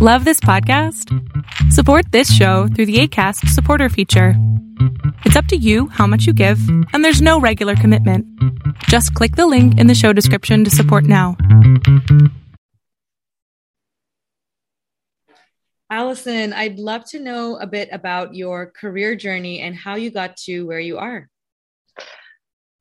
Love this podcast? Support this show through the ACAST supporter feature. It's up to you how much you give, and there's no regular commitment. Just click the link in the show description to support now. Allison, I'd love to know a bit about your career journey and how you got to where you are.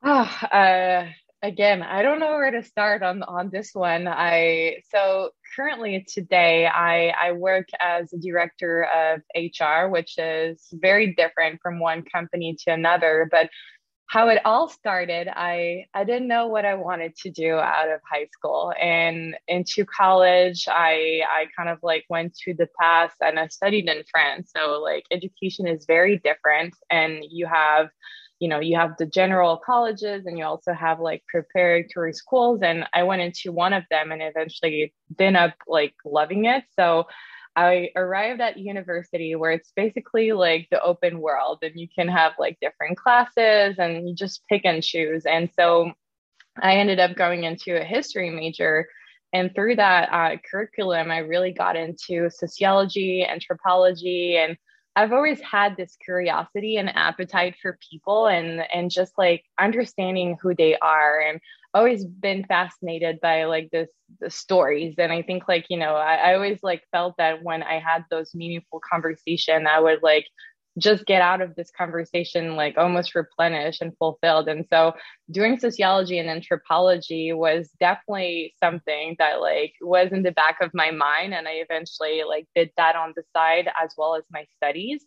Oh, uh, again, I don't know where to start on on this one. I so currently today I I work as a director of HR, which is very different from one company to another, but how it all started i i didn't know what i wanted to do out of high school. And into college i i kind of like went to the past and i studied in france. So like education is very different and you have you know you have the general colleges and you also have like preparatory schools and i went into one of them and eventually ended up like loving it. So i arrived at university where it's basically like the open world and you can have like different classes and you just pick and choose. And so i ended up going into a history major and through that uh, curriculum i really got into sociology anthropology and I've always had this curiosity and appetite for people and and just like understanding who they are and always been fascinated by like this the stories. And I think like you know I, I always like felt that when I had those meaningful conversation I would like just get out of this conversation like almost replenished and fulfilled. And so doing sociology and anthropology was definitely something that like was in the back of my mind and i eventually like did that on the side as well as my studies.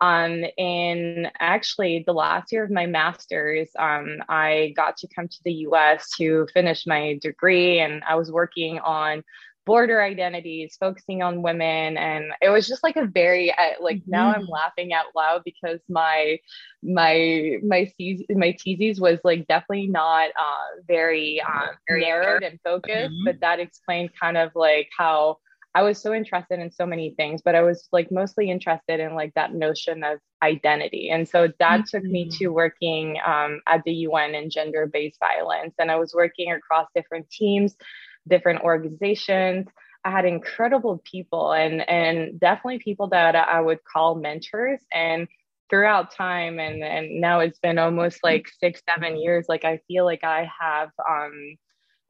Um, and actually the last year of my master's um, i got to come to the us to finish my degree and i was working on border identities focusing on women and it was just like a very like mm-hmm. now i'm laughing out loud because my my my my thesis was like definitely not uh, very um, narrowed and focused mm-hmm. but that explained kind of like how i was so interested in so many things but i was like mostly interested in like that notion of identity and so that mm-hmm. took me to working um, at the un in gender-based violence and i was working across different teams different organizations. I had incredible people and and definitely people that I would call mentors and throughout time and and now it's been almost like six seven years like I feel like I have um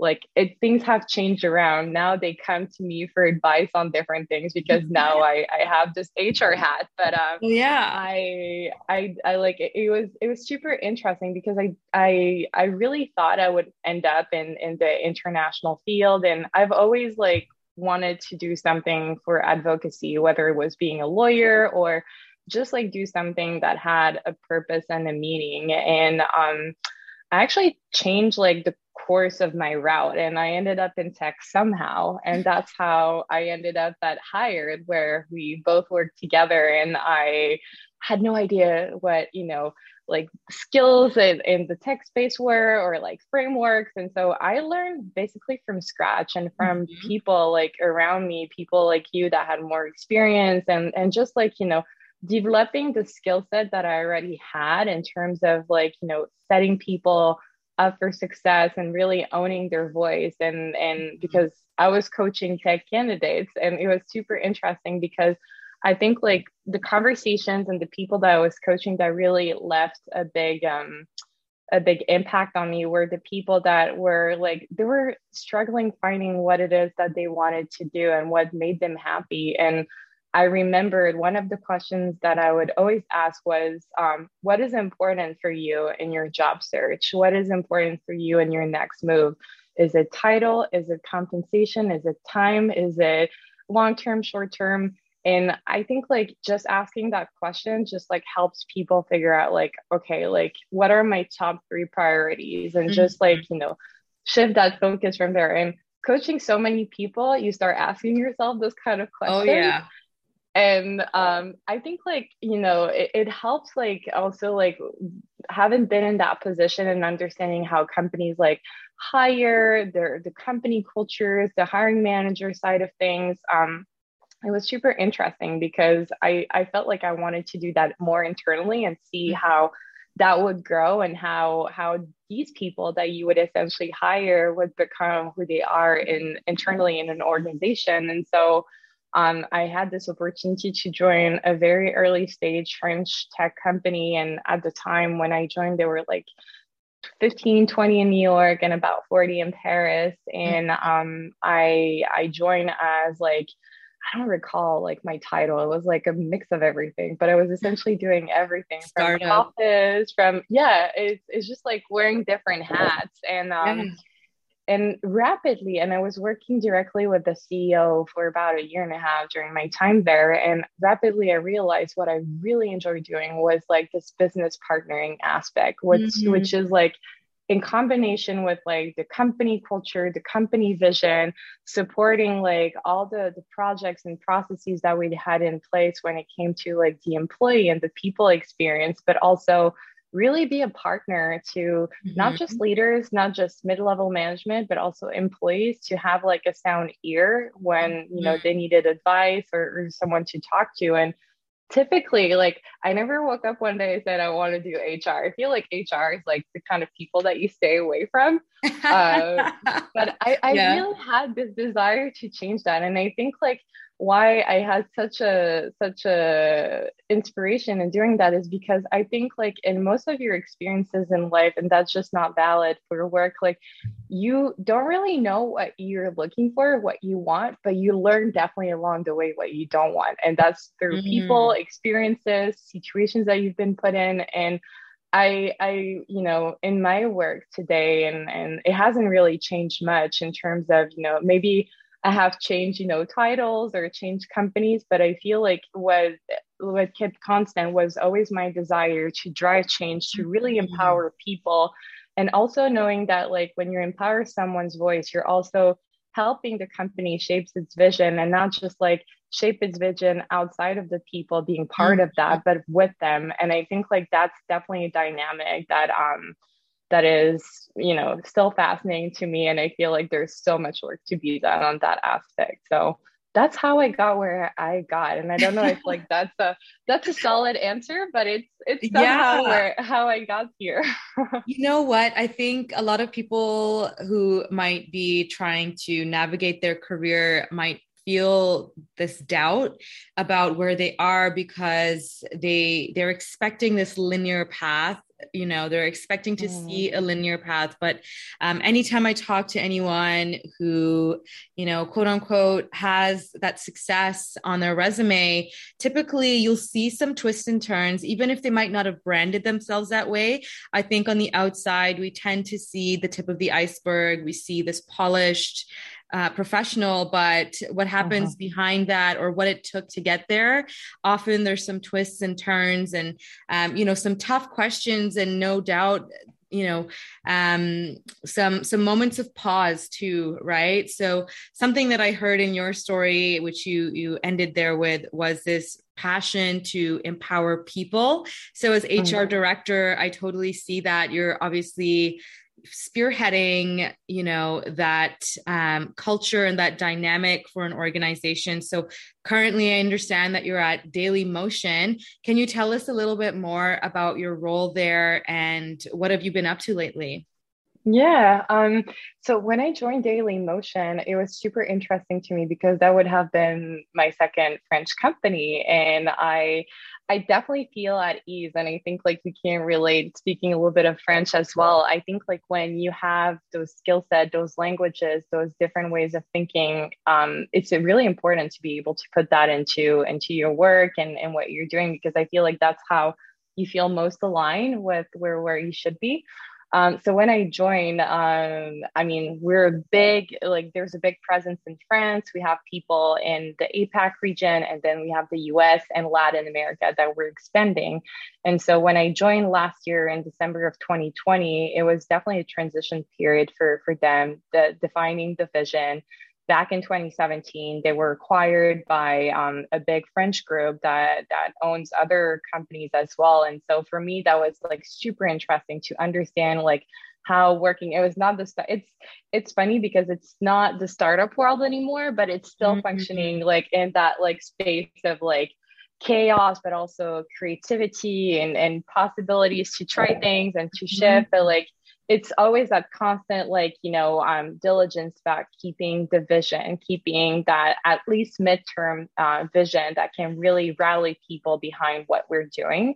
like it, things have changed around. Now they come to me for advice on different things because now i i have this hr hat but um yeah. I i i like it, it was it was super interesting because i i i really thought i would end up in in the international field and i've always like wanted to do something for advocacy whether it was being a lawyer or just like do something that had a purpose and a meaning. And um I actually changed like the course of my route and I ended up in tech somehow. And that's how I ended up at Hired, where we both worked together. And I had no idea what, you know, like skills in, in the tech space were or like frameworks. And so I learned basically from scratch and from mm-hmm. people like around me, people like you that had more experience and and just like, you know, developing the skill set that I already had in terms of like, you know, setting people up for success and really owning their voice. And and mm-hmm. because I was coaching tech candidates and it was super interesting because I think like the conversations and the people that I was coaching that really left a big um a big impact on me were the people that were like they were struggling finding what it is that they wanted to do and what made them happy and I remembered one of the questions that I would always ask was, um, What is important for you in your job search? What is important for you in your next move? Is it title? Is it compensation? Is it time? Is it long term, short term? And I think like just asking that question just like helps people figure out, like, okay, like what are my top three priorities? And mm-hmm. just like, you know, shift that focus from there. And coaching so many people, you start asking yourself those kind of oh, questions. Oh, yeah and um i think like you know it, it, helps like also like having been in that position and understanding how companies like hire their the company cultures the hiring manager side of things. Um it was super interesting because i i felt like i wanted to do that more internally and see mm-hmm. how that would grow and how how these people that you would essentially hire would become who they are in internally in an organization. And so um, I had this opportunity to join a very early stage French tech company. And at the time when I joined, there were like 15, 20 in New York and about 40 in Paris. And um, I I joined as like I don't recall like my title. It was like a mix of everything, but I was essentially doing everything from office, from yeah, it's it's just like wearing different hats and um and rapidly and i was working directly with the ceo for about a year and a half during my time there and rapidly i realized what i really enjoyed doing was like this business partnering aspect which mm-hmm. which is like in combination with like the company culture the company vision supporting like all the the projects and processes that we had in place when it came to like the employee and the people experience but also really be a partner to mm-hmm. not just leaders, not just mid-level management, but also employees to have like a sound ear when you know mm-hmm. they needed advice or, or someone to talk to. And typically like i never woke up one day and said i want to do hr i feel like hr is like the kind of people that you stay away from uh, but i, I yeah. really had this desire to change that and i think like why I had such a such a inspiration in doing that is because I think like in most of your experiences in life, and that's just not valid for work, like you don't really know what you're looking for, what you want, but you learn definitely along the way what you don't want. And that's through mm-hmm. people, experiences, situations that you've been put in. And I, I, you know, in my work today, and and it hasn't really changed much in terms of, you know, maybe I have changed, you know, titles or changed companies, but I feel like what what kept constant was always my desire to drive change, to really mm-hmm. empower people, and also knowing that like when you empower someone's voice, you're also helping the company shapes its vision and not just like shape its vision outside of the people being part mm-hmm. of that, but with them. And I think like that's definitely a dynamic that um that is you know still fascinating to me and i feel like there's so much work to be done on that aspect. So that's how i got where i got and i don't know if like that's a that's a solid answer but it's it's somehow yeah. where how i got here. You know what? I think a lot of people who might be trying to navigate their career might feel this doubt about where they are because they they're expecting this linear path you know they're expecting to mm. see a linear path but um, anytime i talk to anyone who you know quote unquote has that success on their resume typically you'll see some twists and turns even if they might not have branded themselves that way i think on the outside we tend to see the tip of the iceberg we see this polished uh, professional, but what happens uh-huh. behind that or what it took to get there, often there's some twists and turns and, um, you know, some tough questions and no doubt you know um, some some moments of pause too right so something that i heard in your story which you you ended there with was this passion to empower people so as hr mm-hmm. director i totally see that you're obviously spearheading you know that um, culture and that dynamic for an organization. So currently i understand that you're at Dailymotion. Can you tell us a little bit more about your role there and what have you been up to lately yeah. Um, so when I joined Dailymotion, it was super interesting to me because that would have been my second French company. And I I definitely feel at ease. And I think like you can relate speaking a little bit of French as well. I think like when you have those skill set, those languages, those different ways of thinking, um, it's really important to be able to put that into into your work and, and what you're doing because I feel like that's how you feel most aligned with where where you should be. Um, so when I joined, um, I mean, we're a big, like, there's a big presence in France. We have people in the APAC region, and then we have the US and Latin America that we're expanding. And so when I joined last year in December of 2020, it was definitely a transition period for, for them, the defining the vision, back in 2017 they were acquired by um, a big french group that that owns other companies as well and so for me that was like super interesting to understand like how working it was not the it's it's funny because it's not the startup world anymore but it's still mm-hmm. functioning like in that like space of like chaos but also creativity and and possibilities to try things and to shift mm-hmm. but like it's always that constant like you know um, diligence about keeping the vision keeping that at least midterm uh, vision that can really rally people behind what we're doing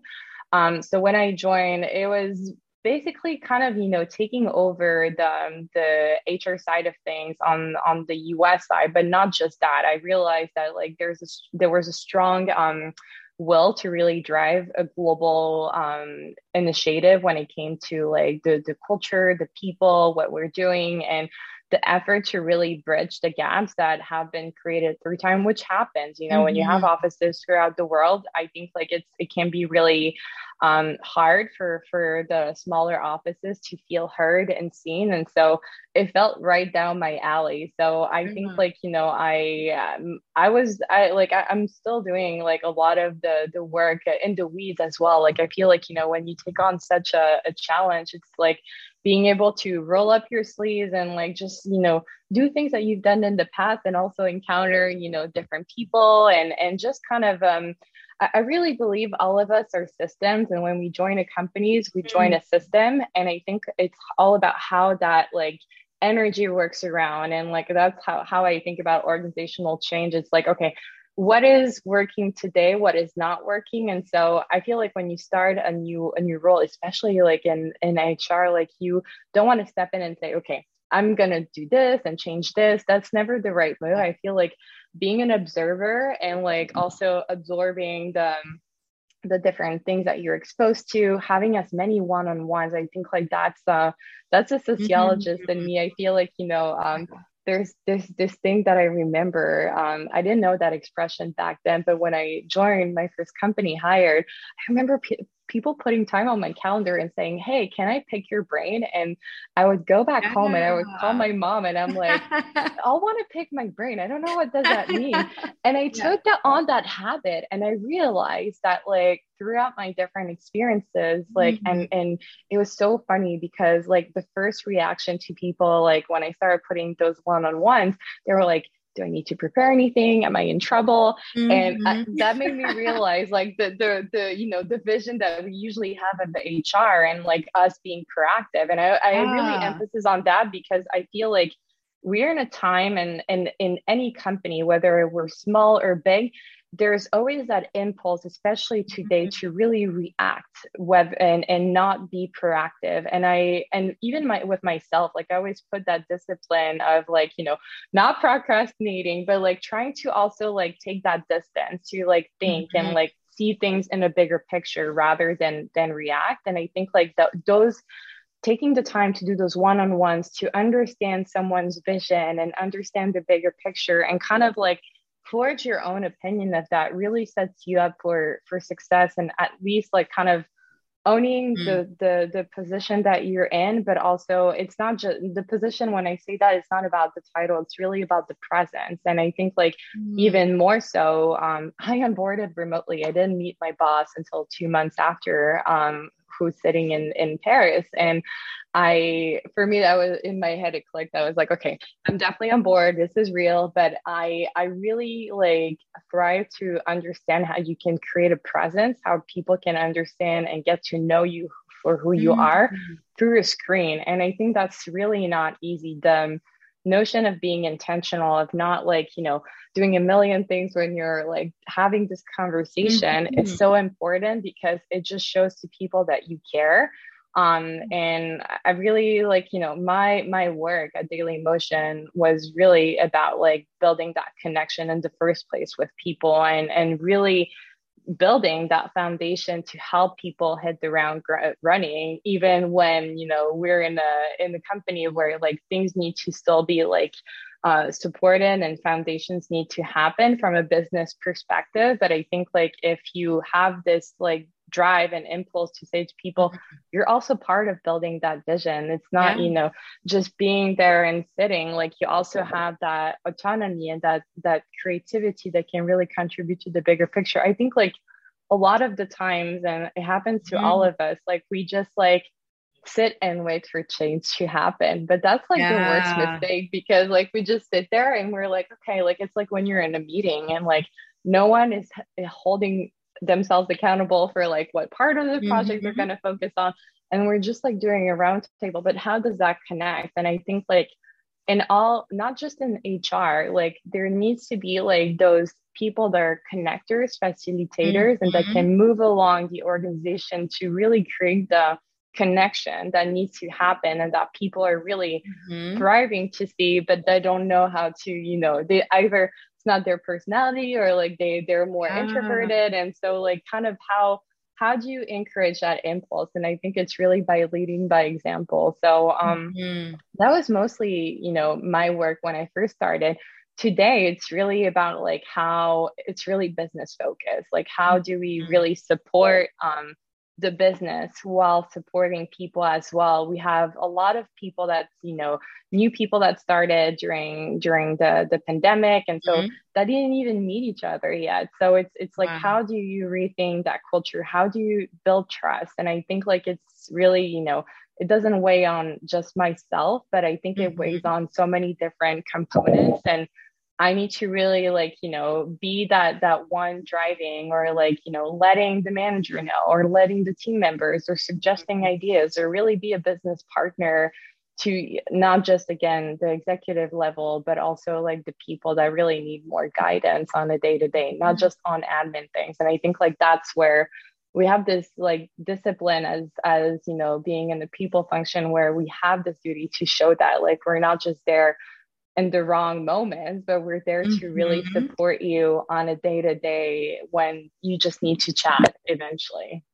um, so when i joined it was basically kind of you know taking over the um, the HR side of things on on the US side, but not just that. I realized that like there's a there was a strong um, will to really drive a global um, initiative when it came to like the the culture, the people, what we're doing, and the effort to really bridge the gaps that have been created through time which happens you know mm-hmm. when you have mm-hmm. offices throughout the world i think like it's it can be really um, hard for for the smaller offices to feel heard and seen and so it felt right down my alley so i mm-hmm. think like you know i um, i was i like I, i'm still doing like a lot of the the work in the weeds as well like i feel like you know when you take on such a, a challenge it's like being able to roll up your sleeves and like just you know do things that you've done in the past and also encounter you know different people and and just kind of um I really believe all of us are systems. And when we join a companies, we join mm-hmm. a system. And I think it's all about how that like energy works around. And like that's how, how I think about organizational change. It's like, okay, what is working today what is not working and so i feel like when you start a new a new role especially like in in hr like you don't want to step in and say okay i'm going to do this and change this that's never the right move i feel like being an observer and like also absorbing the the different things that you're exposed to having as many one-on-ones i think like that's uh that's a mm-hmm. sociologist mm-hmm. in me i feel like you know um there's this this thing that I remember. Um, I didn't know that expression back then, but when I joined my first company, hired, I remember p- people putting time on my calendar and saying, Hey, can I pick your brain? And I would go back yeah. home and I would call my mom and I'm like, I'll want to pick my brain. I don't know what does that mean. and I took that on that habit and I realized that like throughout my different experiences, like mm-hmm. and and it was so funny because like the first reaction to people, like when I started putting those one-on-ones, they were like, do I need to prepare anything? Am I in trouble? Mm-hmm. And I, that made me realize like the, the, the, you know, the vision that we usually have of the HR and like us being proactive. And I, I ah. really emphasis on that because I feel like we're in a time and, and in any company, whether we're small or big, there's always that impulse, especially today, mm-hmm. to really react with and and not be proactive. And I and even my with myself, like I always put that discipline of like, you know, not procrastinating, but like trying to also like take that distance to like think mm-hmm. and like see things in a bigger picture rather than than react. And I think like that those taking the time to do those one-on-ones to understand someone's vision and understand the bigger picture and kind of like forge your own opinion of that really sets you up for for success and at least like kind of owning mm. the the the position that you're in but also it's not just the position when i say that it's not about the title it's really about the presence and i think like mm. even more so um, i onboarded remotely i didn't meet my boss until two months after um, who's sitting in in paris and I, for me, that was in my head, it clicked. I was like, okay, I'm definitely on board. This is real. But I, I really like thrive to understand how you can create a presence, how people can understand and get to know you for who you mm-hmm. are through a screen. And I think that's really not easy. The notion of being intentional, of not like, you know, doing a million things when you're like having this conversation mm-hmm. is so important because it just shows to people that you care um, and i really like you know my my work at Dailymotion was really about like building that connection in the first place with people and and really building that foundation to help people hit the ground running even when you know we're in a in the company where like things need to still be like uh, supported and foundations need to happen from a business perspective. But i think like if you have this like drive and impulse to say to people you're also part of building that vision. It's not yeah. you know just being there and sitting. Like you also have that autonomy and that that creativity that can really contribute to the bigger picture. I think like a lot of the times and it happens to mm. all of us like we just like sit and wait for change to happen but that's like yeah. the worst mistake because like we just sit there and we're like okay like it's like when you're in a meeting and like no one is holding themselves accountable for like what part of the project mm-hmm. they're going to focus on and we're just like doing a round table but how does that connect and i think like in all not just in hr like there needs to be like those people that are connectors facilitators mm-hmm. and that mm-hmm. can move along the organization to really create the connection that needs to happen and that people are really mm-hmm. thriving to see but they don't know how to you know they either it's not their personality or like they they're more ah. introverted and so like kind of how how do you encourage that impulse and i think it's really by leading by example so um mm-hmm. that was mostly you know my work when i first started today it's really about like how it's really business focused like how do we mm-hmm. really support um the business while supporting people as well we have a lot of people that's you know new people that started during during the the pandemic and so mm-hmm. that didn't even meet each other yet so it's it's like wow. how do you rethink that culture how do you build trust and i think like it's really you know it doesn't weigh on just myself but i think mm-hmm. it weighs on so many different components and I need to really like, you know, be that that one driving or like, you know, letting the manager know or letting the team members or suggesting mm-hmm. ideas or really be a business partner to not just again the executive level but also like the people that really need more guidance on a day to day not mm-hmm. just on admin things and i think like that's where we have this like discipline as as you know being in the people function where we have this duty to show that like we're not just there in the wrong moments, but we're there to mm-hmm. really support you on a day to day when you just need to chat eventually.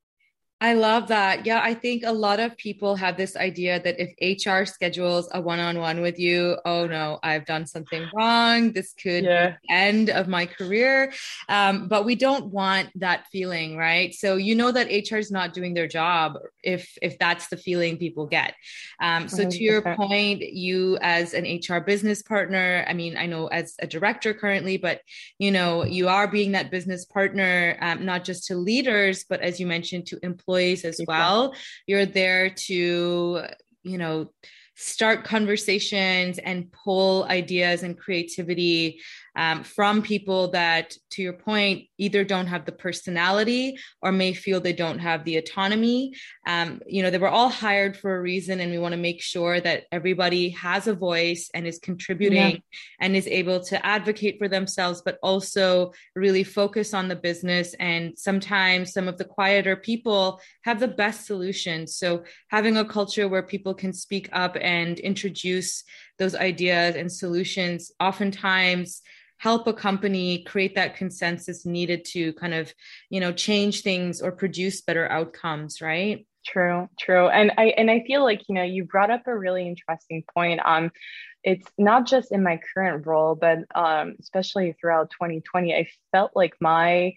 I love that. Yeah, I think a lot of people have this idea that if HR schedules a one on one with you, oh no, I've done something wrong. This could yeah. be the end of my career. Um, but we don't want that feeling, right? So you know that HR is not doing their job if if that's the feeling people get. Um, so 100%. to your point, you as an HR business partner, I mean, I know as a director currently, but you know, you are being that business partner, um, not just to leaders, but as you mentioned, to employees employees as well. You're there to, you know, start conversations and pull ideas and creativity um, from people that, to your point, either don't have the personality or may feel they don't have the autonomy. Um, you know, they were all hired for a reason, and we want to make sure that everybody has a voice and is contributing yeah. and is able to advocate for themselves, but also really focus on the business. And sometimes some of the quieter people have the best solutions. So having a culture where people can speak up and introduce those ideas and solutions oftentimes help a company create that consensus needed to kind of you know change things or produce better outcomes right? True true. And i and i feel like you know you brought up a really interesting point. Um it's not just in my current role but um especially throughout 2020 i felt like my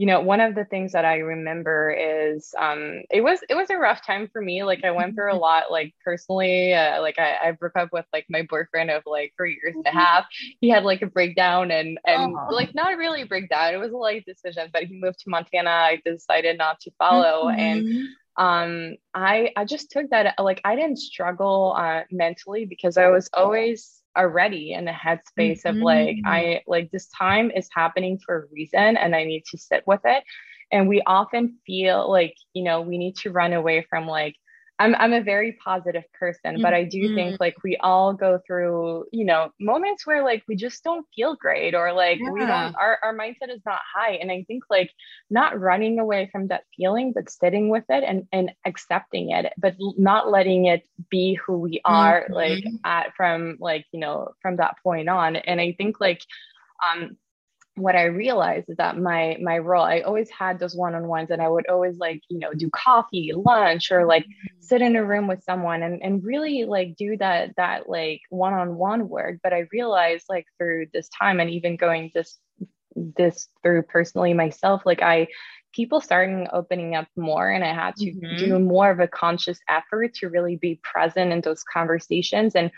you know one of the things that i remember is um it was it was a rough time for me like i went through a mm-hmm. lot like personally uh, like I, I broke up with like my boyfriend of like three years and a mm-hmm. half he had like a breakdown and and oh. like not really a breakdown it was a life decision but he moved to montana i decided not to follow mm-hmm. and um i i just took that like i didn't struggle uh mentally because i was always already in a headspace mm-hmm. of like mm-hmm. i like this time is happening for a reason and i need to sit with it and we often feel like you know we need to run away from like I'm I'm a very positive person, mm-hmm. but I do think mm-hmm. like we all go through, you know, moments where like we just don't feel great or like yeah. we don't our, our mindset is not high. And I think like not running away from that feeling, but sitting with it and and accepting it, but not letting it be who we are mm-hmm. like at from like, you know, from that point on. And I think like um what I realized is that my my role, I always had those one-on-ones and I would always like, you know, do coffee, lunch, or like mm-hmm. sit in a room with someone and, and really like do that that like one-on-one work. But I realized like through this time and even going this this through personally myself, like I people starting opening up more and I had to mm-hmm. do more of a conscious effort to really be present in those conversations and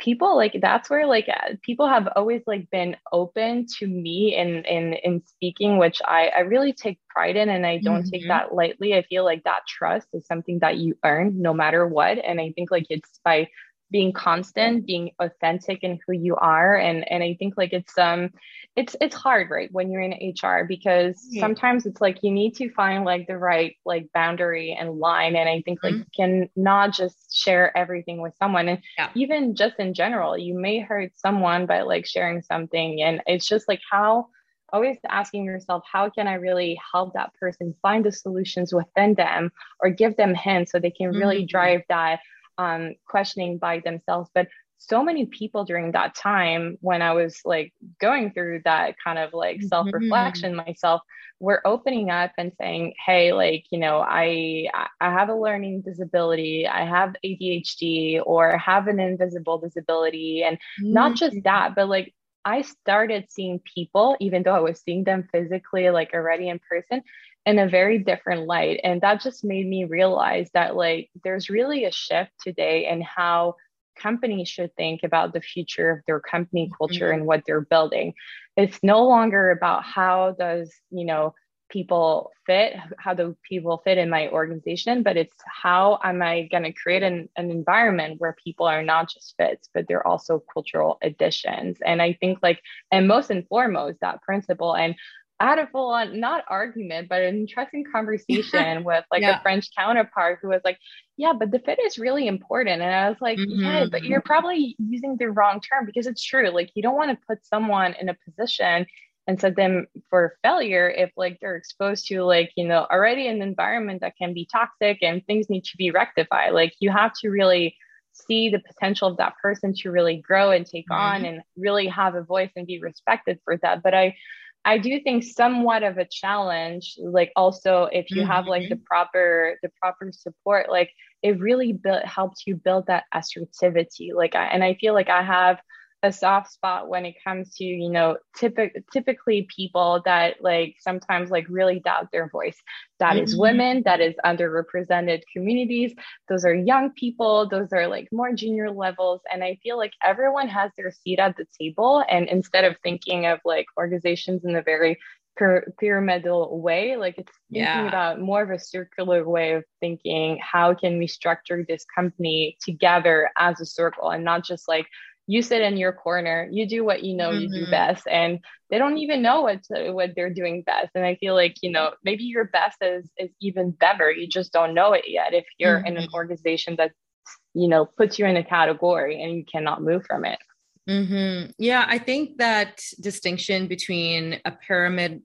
people like that's where like uh, people have always like been open to me in in in speaking which i i really take pride in and i don't mm-hmm. take that lightly i feel like that trust is something that you earn no matter what and i think like it's by being constant being authentic in who you are and and i think like it's um it's it's hard right when you're in hr because yeah. sometimes it's like you need to find like the right like boundary and line and i think like mm-hmm. you can not just share everything with someone and yeah. even just in general you may hurt someone by like sharing something and it's just like how always asking yourself how can i really help that person find the solutions within them or give them hints so they can really mm-hmm. drive that um, questioning by themselves but so many people during that time when I was like going through that kind of like mm-hmm. self reflection myself were opening up and saying, "Hey, like you know, I I have a learning disability, I have ADHD, or have an invisible disability, and mm-hmm. not just mm-hmm. that, but like." I started seeing people, even though I was seeing them physically, like already in person, in a very different light. And that just made me realize that, like, there's really a shift today in how companies should think about the future of their company mm-hmm. culture mm-hmm. and what they're building it's no longer about how does you know people fit how do people fit in my organization but it's how am i going to create an, an environment where people are not just fits but they're also cultural additions and i think like and most and foremost that principle and I had a full on not argument, but an interesting conversation with like yeah. a French counterpart who was like, Yeah, but the fit is really important. And I was like, mm-hmm. Yeah, but you're probably using the wrong term because it's true. Like you don't want to put someone in a position and set them for failure if like they're exposed to like, you know, already an environment that can be toxic and things need to be rectified. Like you have to really see the potential of that person to really grow and take mm-hmm. on and really have a voice and be respected for that. But I I do think somewhat of a challenge, like also if you mm-hmm. have like the mm-hmm. proper the proper support, like it really built helps you build that assertivity. Like I, and I feel like I have a soft spot when it comes to you know typic- typically people that like sometimes like really doubt their voice. That mm-hmm. is women that is underrepresented communities. Those are young people. Those are like more junior levels. And i feel like everyone has their seat at the table. And instead of thinking of like organizations in a very pyramidal way like it's thinking yeah. about more of a circular way of thinking. How can we structure this company together as a circle and not just like you sit in your corner you do what you know mm-hmm. you do mm-hmm. best and they don't even know what to, what they're doing best and i feel like you know maybe your best is is even better you just don't know it yet if you're mm-hmm. in an mm-hmm. organization that you know puts you in a category and you cannot move from it mm-hmm. yeah i think that distinction between a pyramid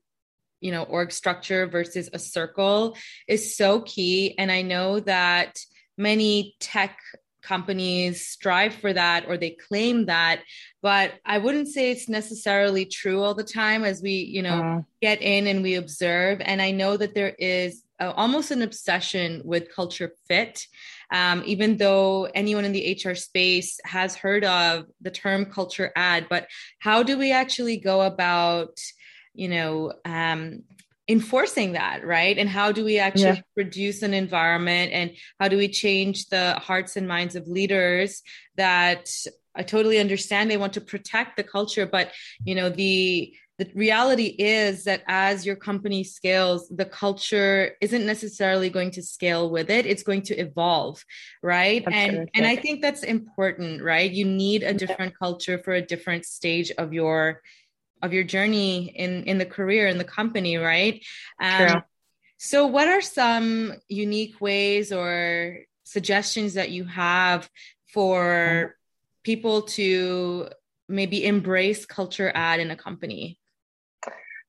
you know org structure versus a circle is so key and i know that many tech companies strive for that or they claim that. But i wouldn't say it's necessarily true all the time as we you know uh, get in and we observe. And i know that there is almost an obsession with culture fit. Um, even though anyone in the hr space has heard of the term culture add but how do we actually go about you know um, enforcing that right? And how do we actually yeah. produce an environment and how do we change the hearts and minds of leaders that i totally understand they want to protect the culture but you know the the reality is that as your company scales the culture isn't necessarily going to scale with it. It's going to evolve right? And and i think that's important right? You need a different yeah. culture for a different stage of your of your journey in in the career in the company right? Um, True. so what are some unique ways or suggestions that you have for people to maybe embrace culture add in a company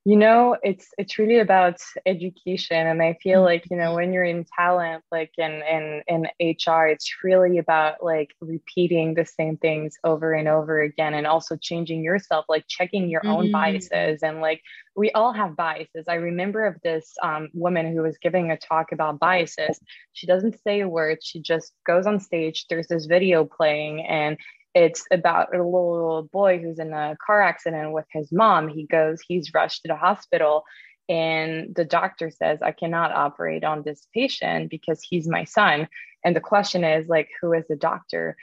you know it's it's really about education and i feel like you know when you're in talent like in in in hr it's really about like repeating the same things over and over again and also changing yourself like checking your mm-hmm. own biases and like we all have biases. I remember of this um, woman who was giving a talk about biases. She doesn't say a word. She just goes on stage. There's this video playing and it's about a little boy who's in a car accident with his mom. He goes, he's rushed to the hospital, and the doctor says, I cannot operate on this patient because he's my son. And the question is, like, who is the doctor?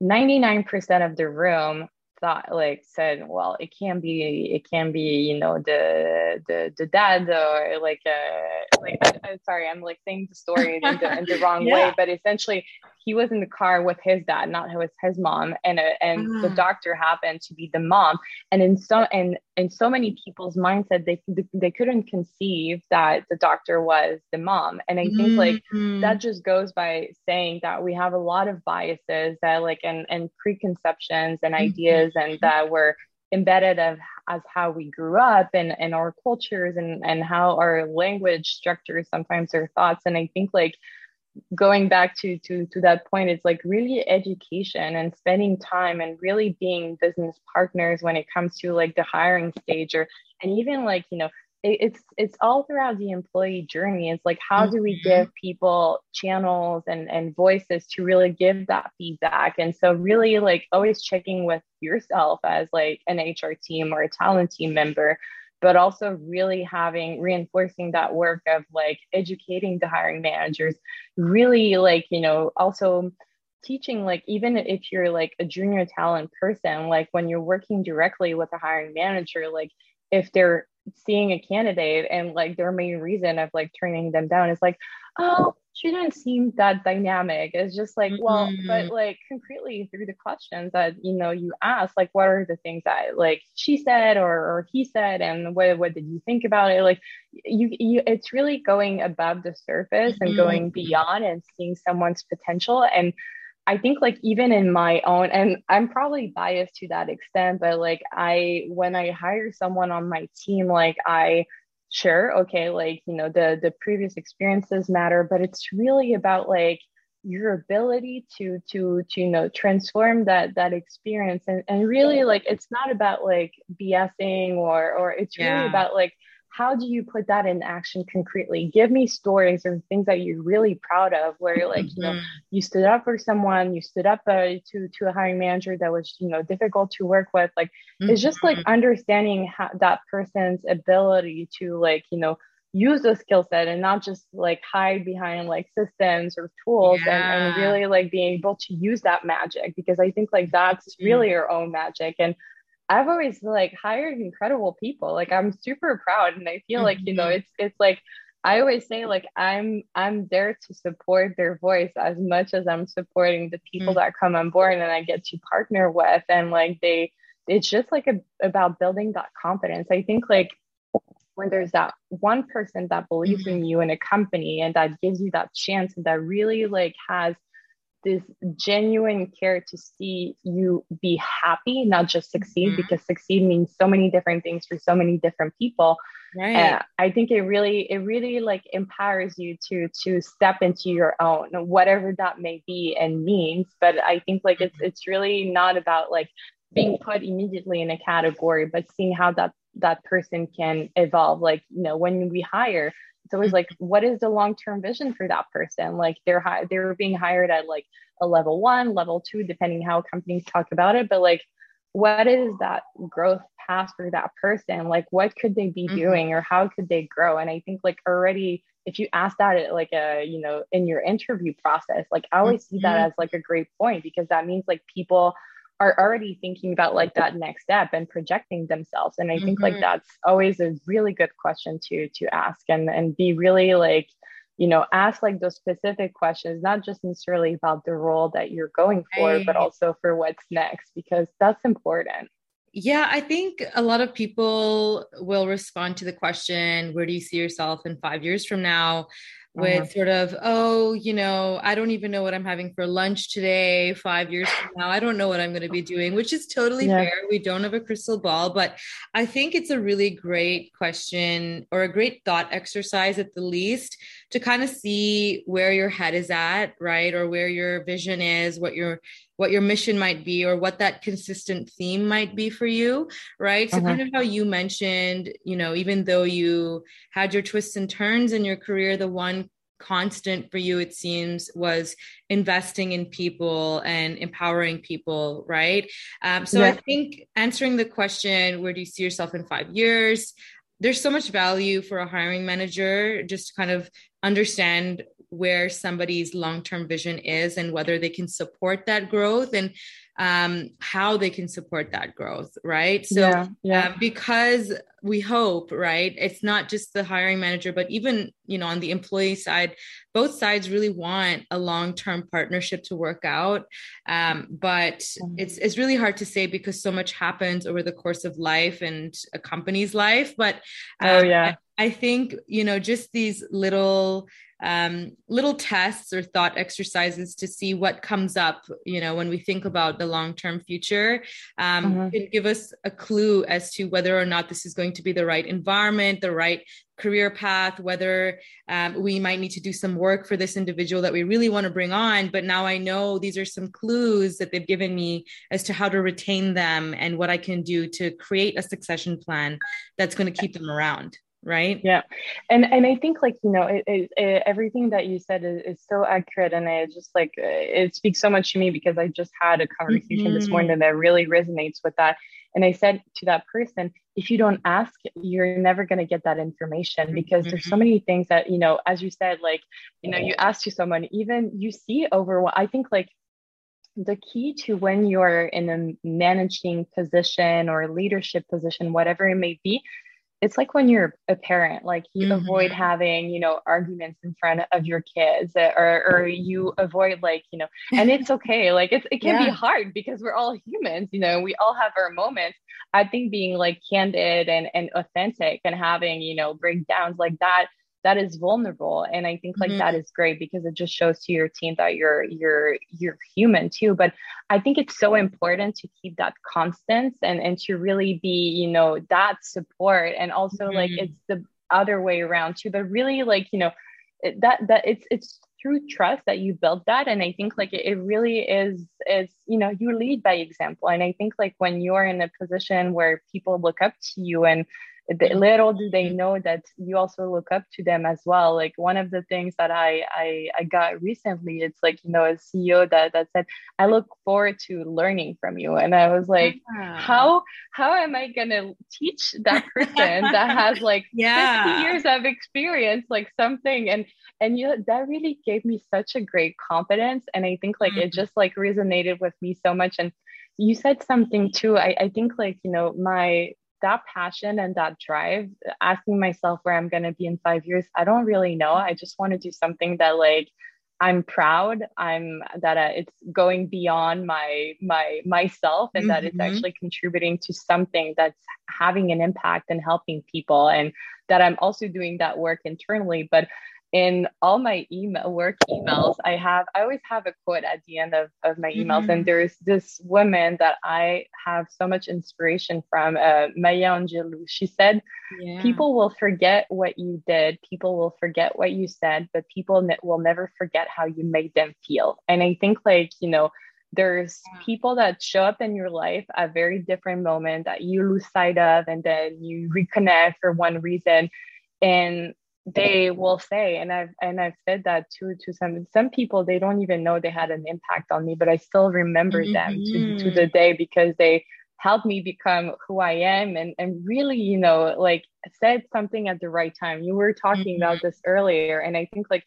99% of the room thought like said well it can be it can be you know the the the dad or like uh like I, am sorry i'm like saying the story in the, in the wrong yeah. way but essentially he was in the car with his dad, not with his mom, and uh, and the ah. doctor happened to be the mom. And in so and in so many people's mindset, they they couldn't conceive that the doctor was the mom. And I think mm-hmm. like that just goes by saying that we have a lot of biases that like and and preconceptions and ideas, mm-hmm. and that we're embedded of as how we grew up and and our cultures and and how our language structures sometimes our thoughts and i think like going back to to to that point it's like really education and spending time and really being business partners when it comes to like the hiring stage or and even like you know it's it's all throughout the employee journey it's like how do we give mm-hmm. people channels and and voices to really give that feedback and so really like always checking with yourself as like an hr team or a talent team member but also really having reinforcing that work of like educating the hiring managers really like you know also teaching like even if you're like a junior talent person like when you're working directly with a hiring manager like if they're seeing a candidate and like their main reason of like turning them down is like oh she didn't seem that dynamic it's just like well mm-hmm. but like concretely through the questions that you know you ask like what are the things that like she said or, or he said and what, what did you think about it like you, you it's really going above the surface mm-hmm. and going beyond and seeing someone's potential and I think like even in my own, and I'm probably biased to that extent, but like I, when I hire someone on my team, like I, sure, okay, like, you know, the, the previous experiences matter, but it's really about like your ability to, to, to, you know, transform that, that experience. And, and really like, it's not about like BSing or, or it's really yeah. about like, how do you put that in action concretely give me stories or things that you're really proud of where you're like mm-hmm. you know mm-hmm. you stood up for someone you stood up uh, to to a hiring manager that was you know difficult to work with like mm-hmm. it's just like mm-hmm. understanding how that person's ability to like you know use the skill set and not just like hide behind like systems or tools yeah. and, and really like being able to use that magic because i think like that's mm-hmm. really your own magic and I've always like hired incredible people. Like I'm super proud and I feel like, you know, mm-hmm. it's it's like I always say like I'm I'm there to support their voice as much as I'm supporting the people mm-hmm. that come on board and I get to partner with and like they it's just like a, about building that confidence. I think like when there's that one person that believes mm-hmm. in you in a company and that gives you that chance and that really like has this genuine care to see you be happy, not just succeed, mm-hmm. because succeed means so many different things for so many different people. Right. Uh, I think it really, it really like empowers you to to step into your own, whatever that may be and means. But I think like it's mm-hmm. it's really not about like being put immediately in a category, but seeing how that that person can evolve. Like you know, when we hire, it's always like what is the long-term vision for that person like they're hi- they're being hired at like a level one level two depending how companies talk about it but like what is that growth path for that person like what could they be mm-hmm. doing or how could they grow and i think like already if you ask that at like a you know in your interview process like i always mm-hmm. see that mm-hmm. as like a great point because that means like people are already thinking about like that next step and projecting themselves and i think mm-hmm. like that's always a really good question to to ask and and be really like you know ask like those specific questions not just necessarily about the role that you're going for right. but also for what's next because that's important yeah, I think a lot of people will respond to the question, where do you see yourself in five years from now? With uh-huh. sort of, oh, you know, I don't even know what I'm having for lunch today, five years from now. I don't know what I'm going to be doing, which is totally yeah. fair. We don't have a crystal ball, but I think it's a really great question or a great thought exercise at the least to kind of see where your head is at, right? Or where your vision is, what your what your mission might be or what that consistent theme might be for you right so uh-huh. kind of how you mentioned you know even though you had your twists and turns in your career the one constant for you it seems was investing in people and empowering people right um, so yeah. i think answering the question where do you see yourself in five years there's so much value for a hiring manager just to kind of understand where somebody's long-term vision is and whether they can support that growth and um, how they can support that growth, right? So, yeah, yeah. Uh, because we hope, right, it's not just the hiring manager, but even you know on the employee side, both sides really want a long-term partnership to work out. Um, but mm-hmm. it's it's really hard to say because so much happens over the course of life and a company's life. But um, oh yeah, I, I think you know just these little um, little tests or thought exercises to see what comes up you know when we think about the long-term future um, mm-hmm. can give us a clue as to whether or not this is going to be the right environment the right career path whether um, we might need to do some work for this individual that we really want to bring on. But now i know these are some clues that they've given me as to how to retain them and what i can do to create a succession plan that's going to keep them around right? Yeah. And and i think like you know it, it, it, everything that you said is, is, so accurate and it just like it speaks so much to me because i just had a conversation mm-hmm. this morning that really resonates with that and i said to that person if you don't ask you're never going to get that information because mm-hmm. there's so mm-hmm. many things that you know as you said like you know you ask to someone even you see over what i think like the key to when you're in a managing position or leadership position whatever it may be it's like when you're a parent like you mm-hmm. avoid having you know arguments in front of your kids uh, or or you avoid like you know and it's okay like it's it can yeah. be hard because we're all humans you know we all have our moments i think being like candid and and authentic and having you know breakdowns like that that is vulnerable. And i think like mm-hmm. that is great because it just shows to your team that you're you're you're human too. But i think it's so important to keep that constant and and to really be you know that support. And also mm-hmm. like it's the other way around too. But really like you know that that it's it's through trust that you build that. And i think like it, it really is is you know you lead by example. And i think like when you're in a position where people look up to you and Mm-hmm. little do they mm-hmm. know that you also look up to them as well. Like one of the things that i i, I got recently it's like you know a ceo that that said i look forward to learning from you. And i was like yeah. how how am i gonna teach that person that has like yeah. 50 years of experience like something? And and you that really gave me such a great confidence. And i think like mm-hmm. it just like resonated with me so much. And you said something too. I, I think like you know my that passion and that drive, asking myself where I'm going to be in five years, I don't really know. I just want to do something that like I'm proud. I'm that uh, it's going beyond my my myself, and mm-hmm. that it's mm-hmm. actually contributing to something that's having an impact and helping people, and that I'm also doing that work internally. But in all my email work emails i have i always have a quote at the end of, of my emails mm-hmm. and there's this woman that i have so much inspiration from uh, maya angelou she said yeah. people will forget what you did people will forget what you said but people ne- will never forget how you made them feel and i think like you know there's yeah. people that show up in your life at very different moment that you lose sight of and then you reconnect for one reason and they will say and i've and i've said that to to some some people they don't even know they had an impact on me but i still remember mm-hmm. them to, to the day because they helped me become who i am and and really you know like said something at the right time you were talking mm-hmm. about this earlier and i think like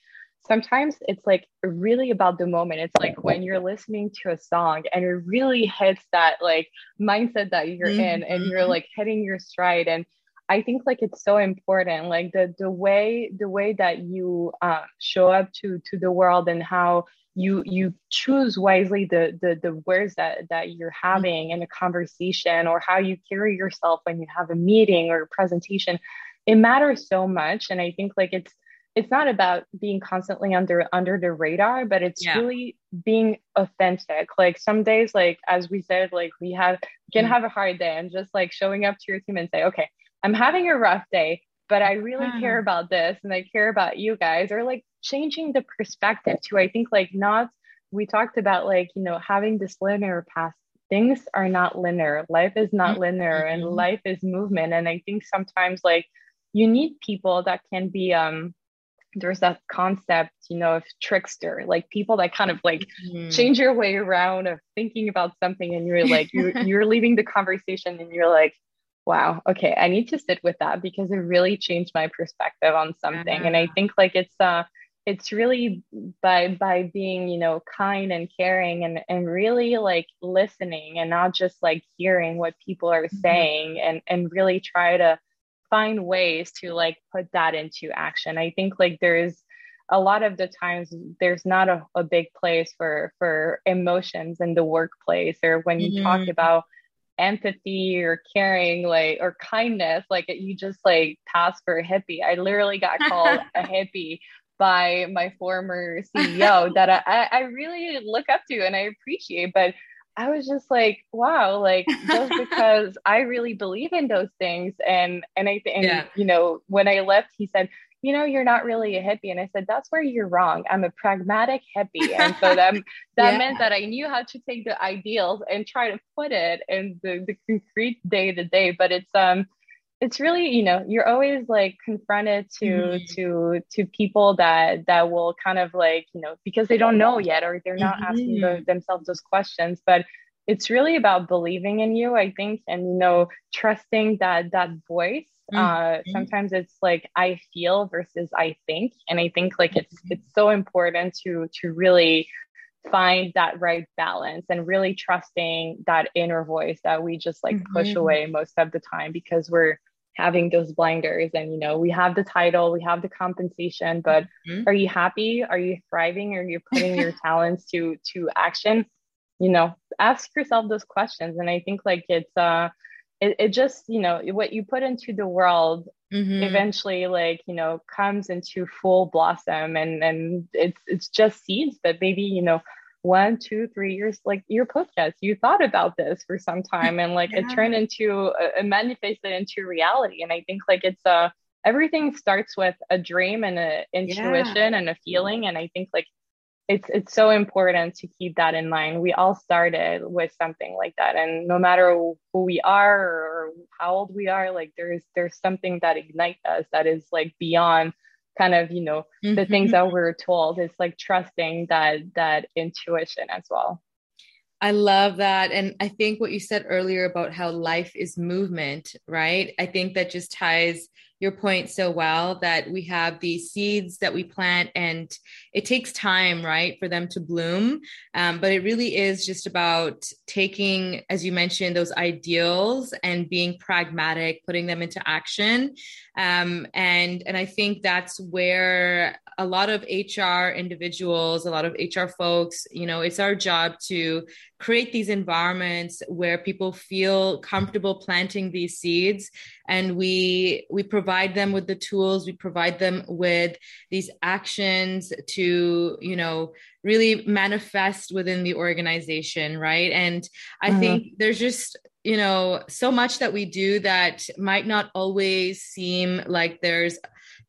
sometimes it's like really about the moment it's like when you're listening to a song and it really hits that like mindset that you're mm-hmm. in and you're like hitting your stride and I think like it's so important, like the the way the way that you uh, show up to to the world and how you you choose wisely the the the words that that you're having in a conversation or how you carry yourself when you have a meeting or a presentation. It matters so much, and I think like it's it's not about being constantly under under the radar but it's yeah. really being authentic like some days like as we said like we have can mm. have a hard day and just like showing up to your team and say okay I'm having a rough day, but I really hmm. care about this and I care about you guys, or like changing the perspective too. I think like not, we talked about like, you know, having this linear path. Things are not linear. Life is not linear and mm-hmm. life is movement. And I think sometimes like you need people that can be, um, there's that concept, you know, of trickster, like people that kind of like mm-hmm. change your way around of thinking about something and you're like, you're, you're leaving the conversation and you're like, wow okay i need to sit with that because it really changed my perspective on something and i think like it's uh it's really by by being you know kind and caring and and really like listening and not just like hearing what people are mm-hmm. saying and and really try to find ways to like put that into action i think like there's a lot of the times there's not a, a big place for for emotions in the workplace or when you mm-hmm. talk about empathy or caring like or kindness like you just like pass for a hippie i literally got called a hippie by my former CEO that I, I really look up to and I appreciate. But I was just like, wow, like just because I really believe in those things. And and I think yeah. you know, when I left, he said, you know, you're not really a hippie. And I said, that's where you're wrong. I'm a pragmatic hippie. And so that that yeah. meant that I knew how to take the ideals and try to put it in the, the concrete day to day. But it's um it's really you know you're always like confronted to mm-hmm. to to people that that will kind of like you know because they don't know yet or they're not mm-hmm. asking the, themselves those questions but it's really about believing in you i think and you know trusting that that voice mm-hmm. uh sometimes it's like i feel versus i think and i think like it's mm-hmm. it's so important to to really find that right balance and really trusting that inner voice that we just like push mm-hmm. away most of the time because we're having those blinders and you know we have the title we have the compensation but mm-hmm. are you happy are you thriving are you putting your talents to to action you know ask yourself those questions and i think like it's uh it, it just you know what you put into the world mm-hmm. eventually like you know comes into full blossom and and it's it's just seeds but maybe you know one, two, three years, like your podcast, you thought about this for some time and like yeah. it turned into a, manifested into reality. And I think like it's a, uh, everything starts with a dream and an intuition yeah. and a feeling. And I think like it's it's so important to keep that in mind. We all started with something like that, and no matter who we are or how old we are, like there's there's something that ignites us that is like beyond kind of you know mm-hmm. the things that we're told it's like trusting that that intuition as well I love that. And I think what you said earlier about how life is movement, right? I think that just ties your point so well that we have these seeds that we plant and it takes time right for them to bloom. Um, but it really is just about taking as you mentioned those ideals and being pragmatic putting them into action. Um, and and i think that's where a lot of hr individuals a lot of hr folks you know it's our job to create these environments where people feel comfortable planting these seeds. And we we provide them with the tools. We provide them with these actions to you know really manifest within the organization right? And i mm-hmm. think there's just you know so much that we do that might not always seem like there's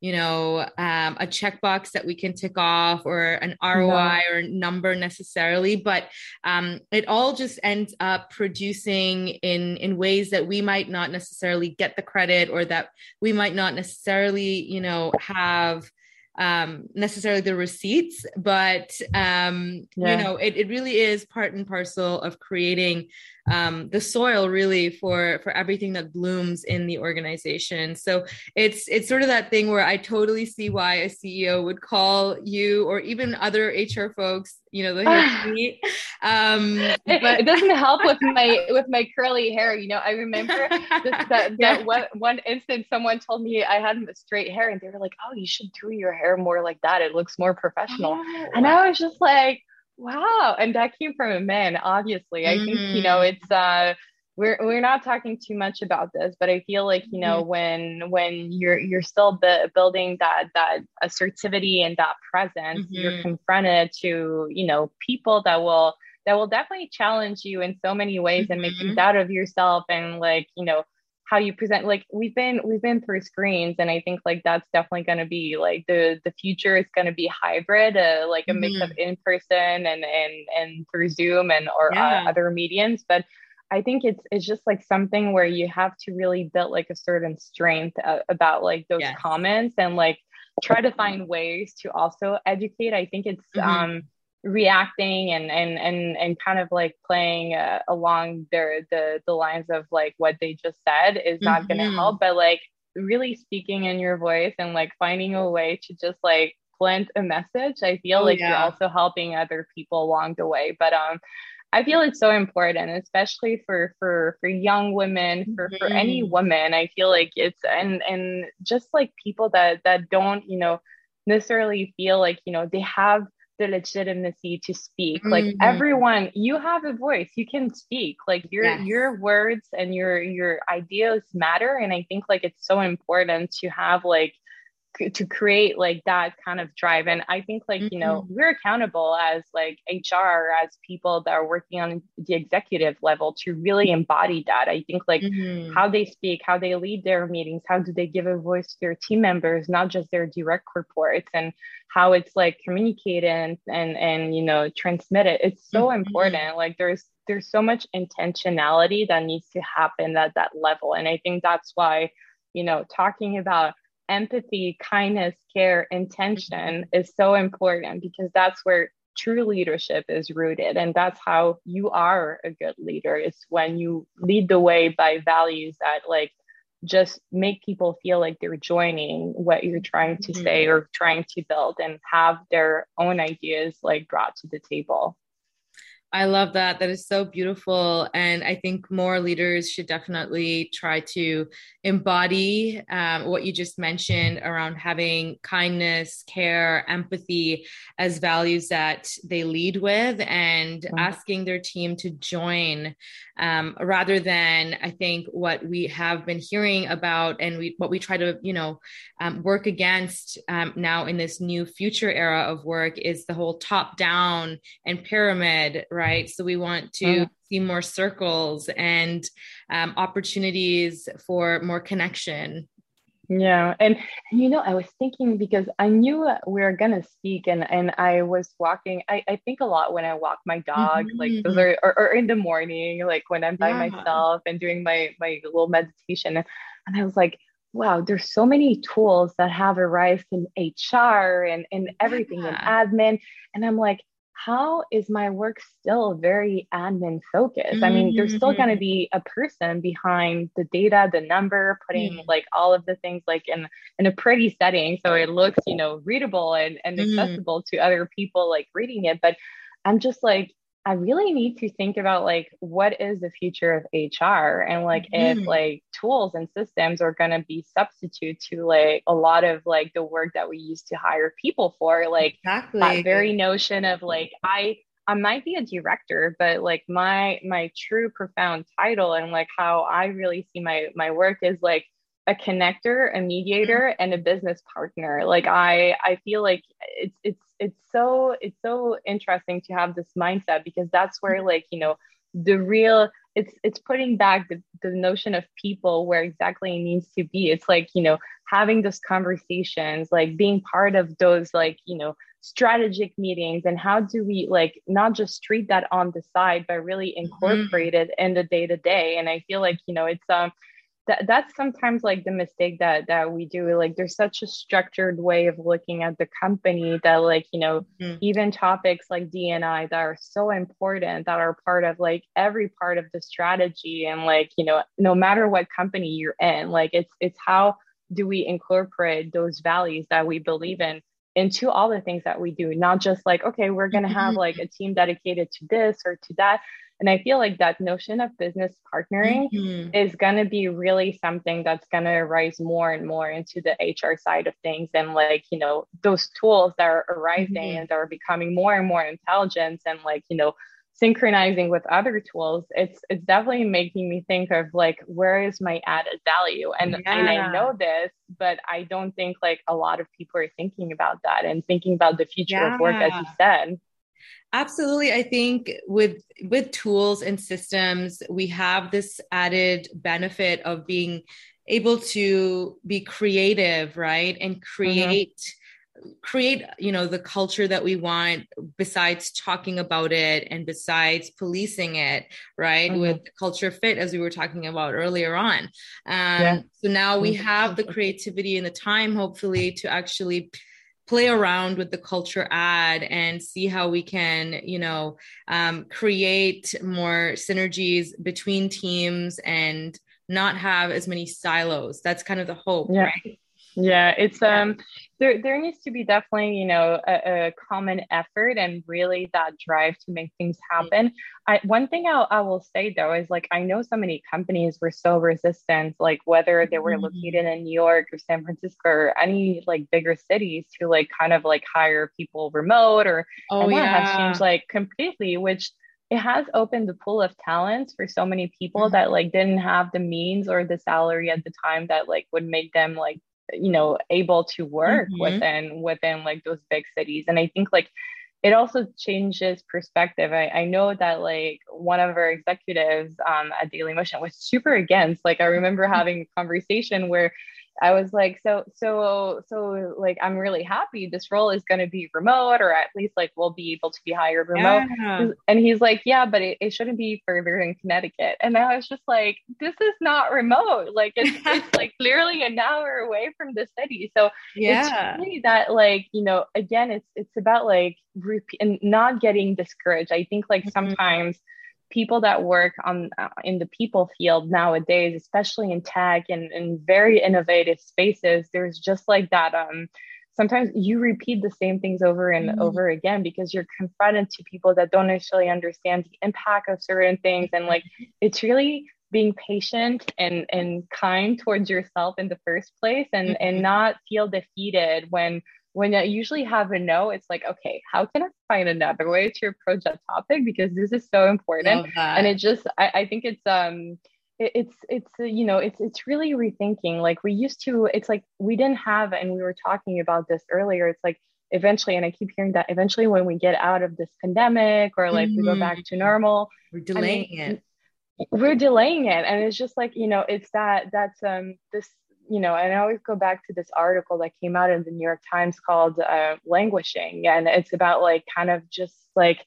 you know um, a checkbox that we can tick off or an roi or number necessarily but um, it all just ends up producing in in ways that we might not necessarily get the credit or that we might not necessarily you know have um, necessarily the receipts, but um, yeah. you know, it, it really is part and parcel of creating um, the soil really for for everything that blooms in the organization. So it's it's sort of that thing where I totally see why a CEO would call you or even other HR folks, you know, the um, but it doesn't help with my with my curly hair. You know, I remember this, that, yeah. that one one instant someone told me I had straight hair, and they were like, "Oh, you should do your hair more like that. It looks more professional." Oh, and I was just like Wow. And that came from a man, obviously. I mm. think, you know, mm. it's uh we're we're not talking too much about this, but I feel like, you know, mm. when when you're you're still b- building that that assertivity and that presence, mm-hmm. you're confronted to, you know, people that will that will definitely challenge you in so many ways mm-hmm. and make you mm-hmm. doubt of yourself and like, you know, how you present like we've been we've been through screens and i think like that's definitely going to be like the the future is going to be hybrid uh, like a mm-hmm. mix of mm-hmm. in person and and and through zoom and or uh, yeah. uh, other mediums but i think it's it's just like something where you have to really build like a certain strength uh, about like those yes. comments and like try to find ways to also educate i think it's mm-hmm. um reacting and and and and kind of like playing uh, along their the the lines of like what they just said is not mm-hmm. going to help but like really speaking in your voice and like finding a way to just like plant a message i feel oh, like yeah. you're also helping other people along the way but um I feel it's so important, especially for for for young women, for mm-hmm. for any mm-hmm. woman. I feel like it's and and just like people that that don't you know necessarily feel like you know they have the legitimacy to speak. Mm-hmm. Like everyone, you have a voice. You can speak. Like your yes. your words and your your ideas matter. And I think like it's so important to have like to create like that kind of drive and i think like you know mm-hmm. we're accountable as like hr as people that are working on the executive level to really embody that i think like mm-hmm. how they speak how they lead their meetings how do they give a voice to their team members not just their direct reports and how it's like communicated and and, and you know transmitted it's so mm-hmm. important like there's there's so much intentionality that needs to happen at that level and i think that's why you know talking about empathy, kindness, care, intention is so important because that's where true leadership is rooted. And that's how you are a good leader is when you lead the way by values that like just make people feel like they're joining what you're trying to mm-hmm. say or trying to build and have their own ideas like brought to the table. I love that. That is so beautiful. And I think more leaders should definitely try to embody um, what you just mentioned around having kindness, care, empathy as values that they lead with and asking their team to join um, rather than I think what we have been hearing about and we, what we try to, you know, um, work against um, now in this new future era of work is the whole top down and pyramid, right? Right? So we want to uh-huh. see more circles and um, opportunities for more connection. Yeah, and, and you know, I was thinking because I knew we were gonna speak, and and I was walking. I, I think a lot when I walk my dog, mm-hmm. like those are or, or, in the morning, like when I'm by yeah. myself and doing my my little meditation, and, I was like, wow, there's so many tools that have arrived in HR and and everything yeah. in admin, and I'm like, how is my work still very admin focused? Mm-hmm. I mean, there's still going to mm-hmm. be a person behind the data, the number, putting mm-hmm. like all of the things like in in a pretty setting so it looks, you know, readable and, and mm-hmm. accessible to other people like reading it. But I'm just like, I really need to think about like what is the future of HR and like mm-hmm. if like tools and systems are going to be substitute to like a lot of like the work that we used to hire people for like exactly. that very notion of like I I might be a director but like my my true profound title and like how I really see my my work is like a connector, a mediator, mm-hmm. and a business partner. Like I I feel like it's it's it's so it's so interesting to have this mindset because that's where mm-hmm. like you know the real it's it's putting back the, the notion of people where exactly it needs to be it's like you know having those conversations like being part of those like you know strategic meetings and how do we like not just treat that on the side but really mm-hmm. incorporate mm-hmm. it in the day to day and i feel like you know it's um that that's sometimes like the mistake that that we do like there's such a structured way of looking at the company that like you know mm-hmm. even topics like dni that are so important that are part of like every part of the strategy and like you know no matter what company you're in like it's it's how do we incorporate those values that we believe in into all the things that we do not just like okay we're going to have mm-hmm. like a team dedicated to this or to that and I feel like that notion of business partnering mm-hmm. is going to be really something that's going to rise more and more into the HR side of things. And like, you know, those tools that are arising mm-hmm. and are becoming more and more intelligent and like, you know, synchronizing with other tools it's it's definitely making me think of like where is my added value and yeah. and I know this but I don't think like a lot of people are thinking about that and thinking about the future yeah. of work as you said Absolutely. I think with with tools and systems, we have this added benefit of being able to be creative, right? And mm-hmm. create mm-hmm. create, you know, the culture that we want besides talking about it and besides policing it, right? Mm-hmm. With culture fit as we were talking about earlier on. Um, yeah. so now we mm-hmm. have the creativity and the time hopefully to actually play around with the culture add and see how we can you know um, create more synergies between teams and not have as many silos that's kind of the hope yeah. right yeah it's um there there needs to be definitely you know a, a, common effort and really that drive to make things happen i one thing I'll, i will say though is like i know so many companies were so resistant like whether they were mm-hmm. located in new york or san francisco or any like bigger cities to like kind of like hire people remote or oh, yeah. has changed like completely which it has opened the pool of talents for so many people mm-hmm. that like didn't have the means or the salary at the time that like would make them like you know able to work mm-hmm. within within like those big cities and i think like it also changes perspective I, I know that like one of our executives um, at Dailymotion was super against like i remember having a conversation where I was like, so, so, so, like, I'm really happy this role is going to be remote, or at least like we'll be able to be hired remote. Yeah. And he's like, yeah, but it, it shouldn't be further in Connecticut. And I was just like, this is not remote. Like, it's, it's like clearly an hour away from the city. So yeah, it's really that like, you know, again, it's it's about like repeat and not getting discouraged. I think like mm-hmm. sometimes people that work on uh, in the people field nowadays especially in tech and in very innovative spaces there's just like that um sometimes you repeat the same things over and mm-hmm. over again because you're confronted to people that don't necessarily understand the impact of certain things and like it's really being patient and and kind towards yourself in the first place and mm-hmm. and not feel defeated when when I usually have a no, it's like, okay, how can I find another way to approach that topic? Because this is so important. And it just, I, I think it's, um, it, it's, it's, uh, you know, it's, it's really rethinking. Like we used to, it's like we didn't have, and we were talking about this earlier. It's like eventually, and I keep hearing that eventually when we get out of this pandemic or like mm-hmm. we go back to mm-hmm. normal, we're delaying I mean, it. We're delaying it. And it's just like, you know, it's that, that's, um, this, you know, and I always go back to this article that came out in the New York Times called uh, Languishing. And it's about like kind of just like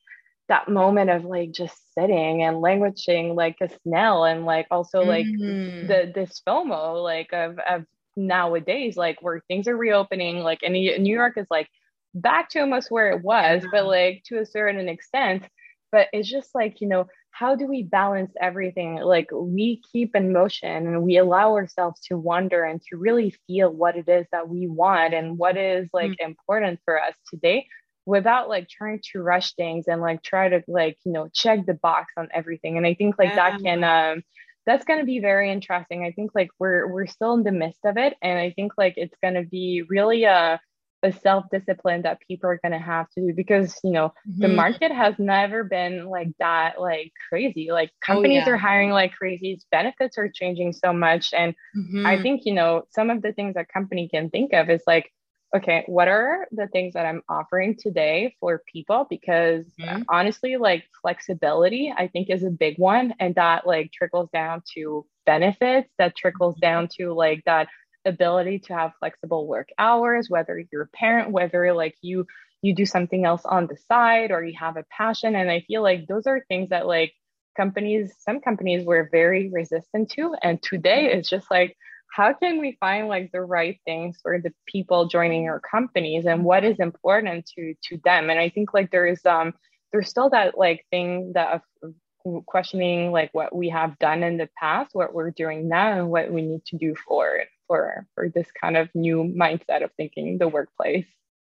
that moment of like just sitting and languishing like a snail and like also like mm-hmm. the this FOMO like of, of nowadays, like where things are reopening, like and New York is like back to almost where it was, but like to a certain extent. But it's just like, you know, how do we balance everything? Like we keep in motion and we allow ourselves to wonder and to really feel what it is that we want and what is like mm-hmm. important for us today without like trying to rush things and like try to like, you know, check the box on everything. And I think like yeah. that can um that's going to be very interesting. I think like we're we're still in the midst of it and I think like it's going to be really a uh, a self-discipline that people are going to have to do because you know mm-hmm. the market has never been like that like crazy like oh, companies oh, yeah. are hiring like crazy benefits are changing so much and mm-hmm. i think you know some of the things that company can think of is like okay what are the things that i'm offering today for people because mm-hmm. honestly like flexibility i think is a big one and that like trickles down to benefits that trickles mm-hmm. down to like that ability to have flexible work hours whether you're a parent whether like you you do something else on the side or you have a passion. And i feel like those are things that like companies some companies were very resistant to. And today it's just like how can we find like the right things for the people joining our companies and what is important to to them? And i think like there is um there's still that like thing that of questioning like what we have done in the past what we're doing now and what we need to do for for for this kind of new mindset of thinking the workplace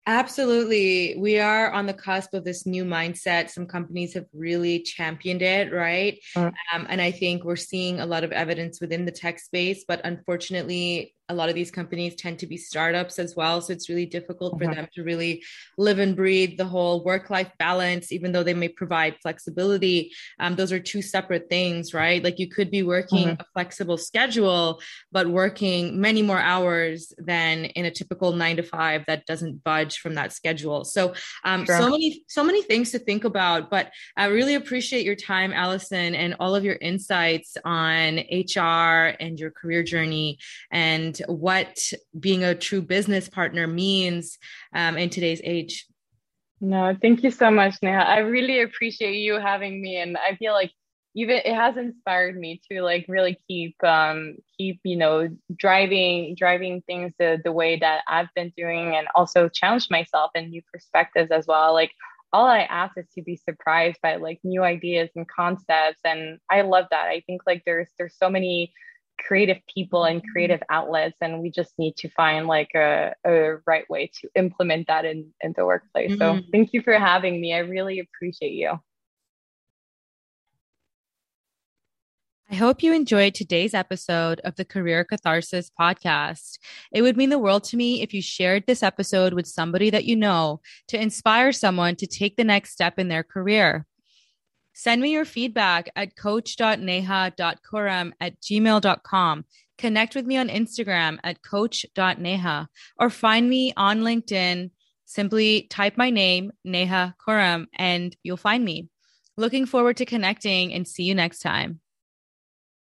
Absolutely. We are on the cusp of this new mindset. Some companies have really championed it, right? Mm. Um, and I think we're seeing a lot of evidence within the tech space, but unfortunately, a lot of these companies tend to be startups as well. So it's really difficult for mm-hmm. them to really live and breathe the whole work life balance, even though they may provide flexibility. Um, those are two separate things, right? Like you could be working mm-hmm. a flexible schedule, but working many more hours than in a typical nine to five that doesn't budge from that schedule. So, um, sure. so many, so many things to think about. But I really appreciate your time, Allison, and all of your insights on HR and your career journey and what being a true business partner means um, in today's age. No, thank you so much, Neha. I really appreciate you having me, and I feel like even it has inspired me to like really keep um keep you know driving driving things the the way that I've been doing, and also challenge myself in new perspectives as well. Like all I ask is to be surprised by like new ideas and concepts, and I love that. I think like there's there's so many creative people and creative outlets and we just need to find like a, a right way to implement that in, in the workplace mm-hmm. so thank you for having me i really appreciate you I hope you enjoyed today's episode of the Career Catharsis podcast. It would mean the world to me if you shared this episode with somebody that you know to inspire someone to take the next step in their career. Send me your feedback at coach.neha.kuram at gmail.com. Connect with me on Instagram at coach.neha or find me on LinkedIn. Simply type my name, Neha Kuram, and you'll find me. Looking forward to connecting and see you next time.